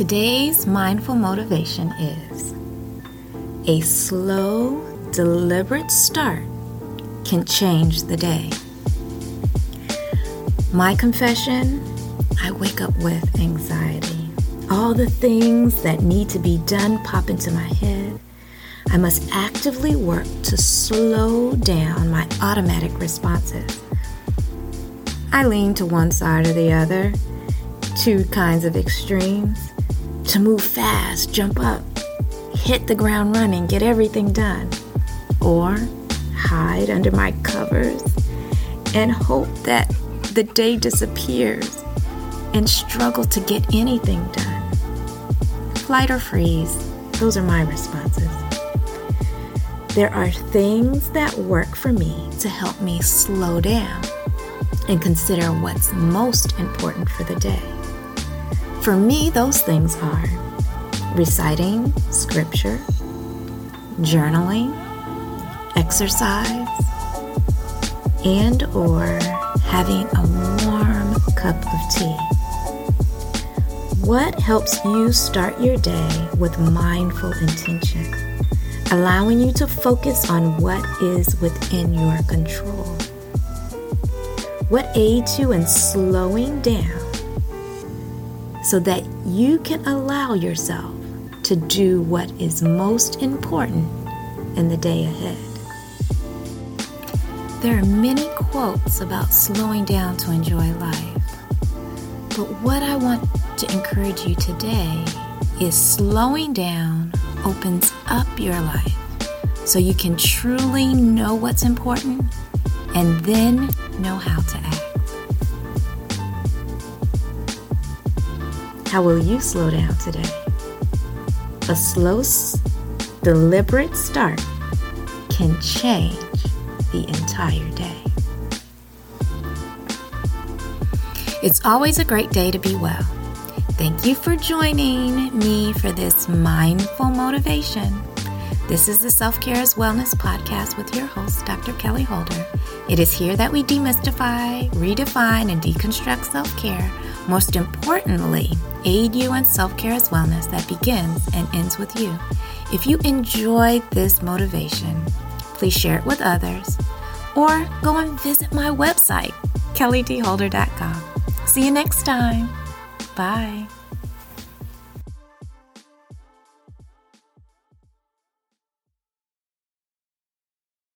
Today's mindful motivation is a slow, deliberate start can change the day. My confession I wake up with anxiety. All the things that need to be done pop into my head. I must actively work to slow down my automatic responses. I lean to one side or the other, two kinds of extremes. To move fast, jump up, hit the ground running, get everything done. Or hide under my covers and hope that the day disappears and struggle to get anything done. Flight or freeze, those are my responses. There are things that work for me to help me slow down and consider what's most important for the day. For me, those things are reciting scripture, journaling, exercise, and or having a warm cup of tea. What helps you start your day with mindful intention, allowing you to focus on what is within your control? What aids you in slowing down so that you can allow yourself to do what is most important in the day ahead? There are many quotes about slowing down to enjoy life. But what I want to encourage you today is slowing down opens up your life so you can truly know what's important and then know how to act. How will you slow down today? A slow, deliberate start can change the entire day. It's always a great day to be well. Thank you for joining me for this mindful motivation. This is the Self Care as Wellness podcast with your host, Dr. Kelly Holder. It is here that we demystify, redefine, and deconstruct self care. Most importantly, aid you in self care as wellness that begins and ends with you. If you enjoyed this motivation, please share it with others or go and visit my website, kellydholder.com. See you next time. Bye.